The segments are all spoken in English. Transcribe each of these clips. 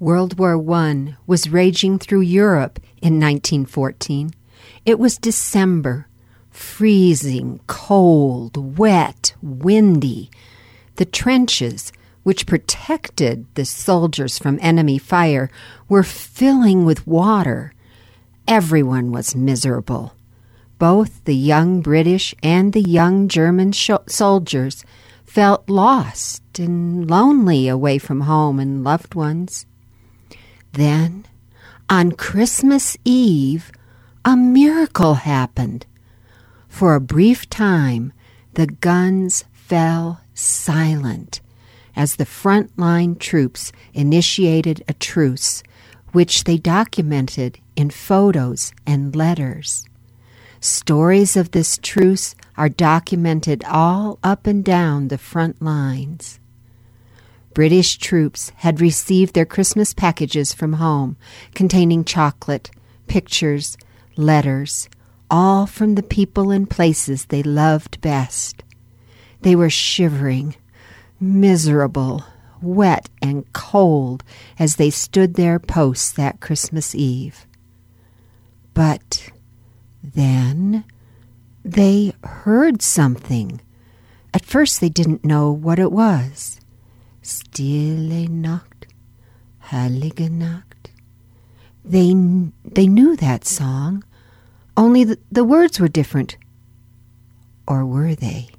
World War I was raging through Europe in 1914. It was December, freezing, cold, wet, windy. The trenches, which protected the soldiers from enemy fire, were filling with water. Everyone was miserable. Both the young British and the young German sh- soldiers felt lost and lonely away from home and loved ones. Then, on Christmas Eve, a miracle happened. For a brief time, the guns fell silent as the front-line troops initiated a truce, which they documented in photos and letters. Stories of this truce are documented all up and down the front lines. British troops had received their Christmas packages from home containing chocolate, pictures, letters, all from the people and places they loved best. They were shivering, miserable, wet, and cold as they stood their posts that Christmas Eve. But then they heard something. At first they didn't know what it was. Stille Nacht, Heilige Nacht. They, they knew that song, only the, the words were different. Or were they?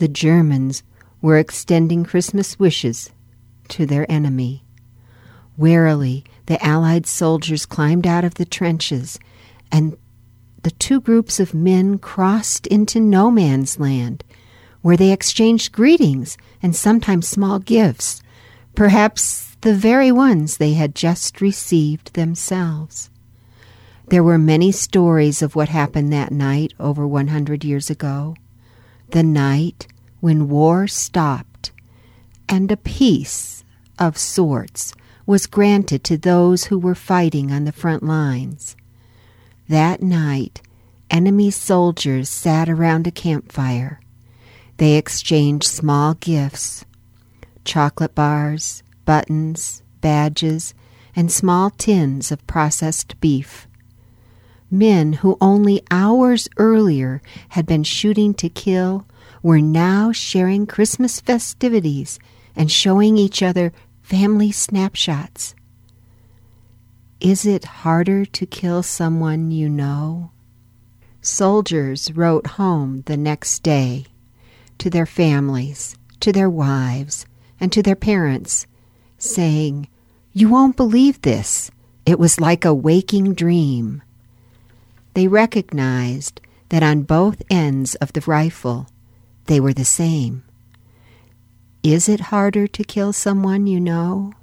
The Germans were extending Christmas wishes to their enemy. Warily, the Allied soldiers climbed out of the trenches, and the two groups of men crossed into no man's land, where they exchanged greetings and sometimes small gifts, perhaps the very ones they had just received themselves. There were many stories of what happened that night over 100 years ago, the night when war stopped and a peace of sorts was granted to those who were fighting on the front lines. That night, enemy soldiers sat around a campfire. They exchanged small gifts chocolate bars, buttons, badges, and small tins of processed beef. Men who only hours earlier had been shooting to kill were now sharing Christmas festivities and showing each other family snapshots. Is it harder to kill someone you know? Soldiers wrote home the next day to their families, to their wives, and to their parents, saying, You won't believe this. It was like a waking dream. They recognized that on both ends of the rifle they were the same. Is it harder to kill someone you know?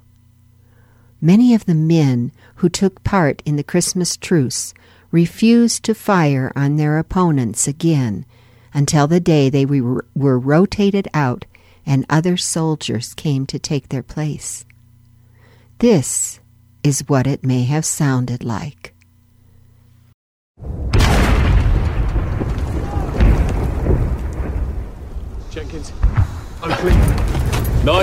Many of the men who took part in the Christmas truce refused to fire on their opponents again until the day they were, were rotated out and other soldiers came to take their place. This is what it may have sounded like. Jenkins, Oakley. No.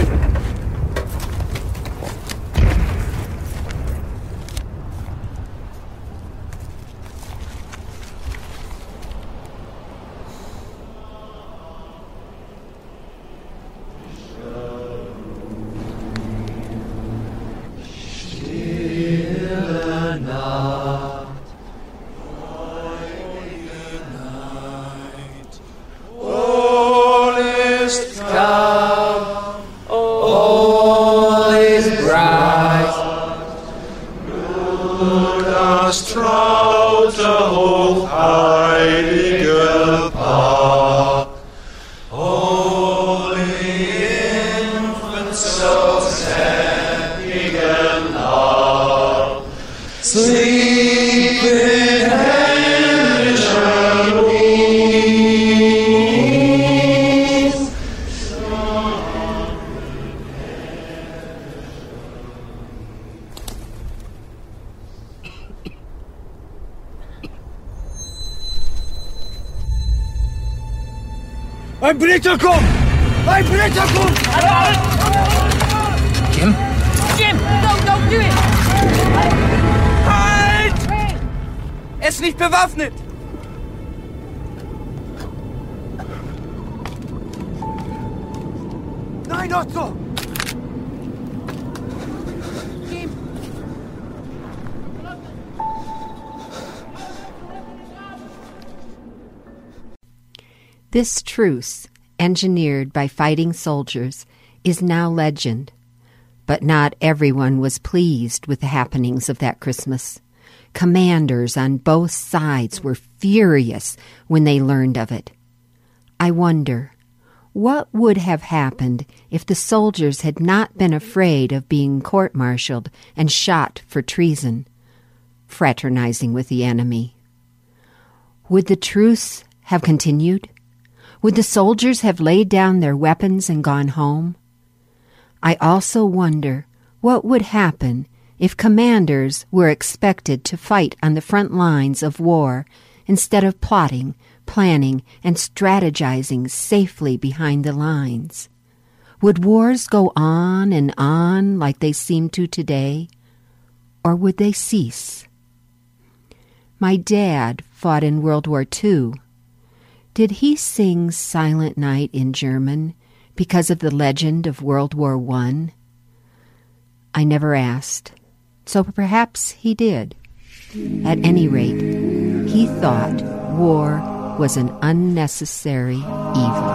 Ein Britterkum! Ein Britterkum! Jim? Jim, no, don't do it! Halt! Er ist nicht bewaffnet! Nein, Otto! This truce, engineered by fighting soldiers, is now legend. But not everyone was pleased with the happenings of that Christmas. Commanders on both sides were furious when they learned of it. I wonder, what would have happened if the soldiers had not been afraid of being court martialed and shot for treason, fraternizing with the enemy? Would the truce have continued? Would the soldiers have laid down their weapons and gone home? I also wonder what would happen if commanders were expected to fight on the front lines of war instead of plotting, planning, and strategizing safely behind the lines. Would wars go on and on like they seem to today, or would they cease? My dad fought in World War II. Did he sing Silent Night in German because of the legend of World War I? I never asked, so perhaps he did. At any rate, he thought war was an unnecessary evil.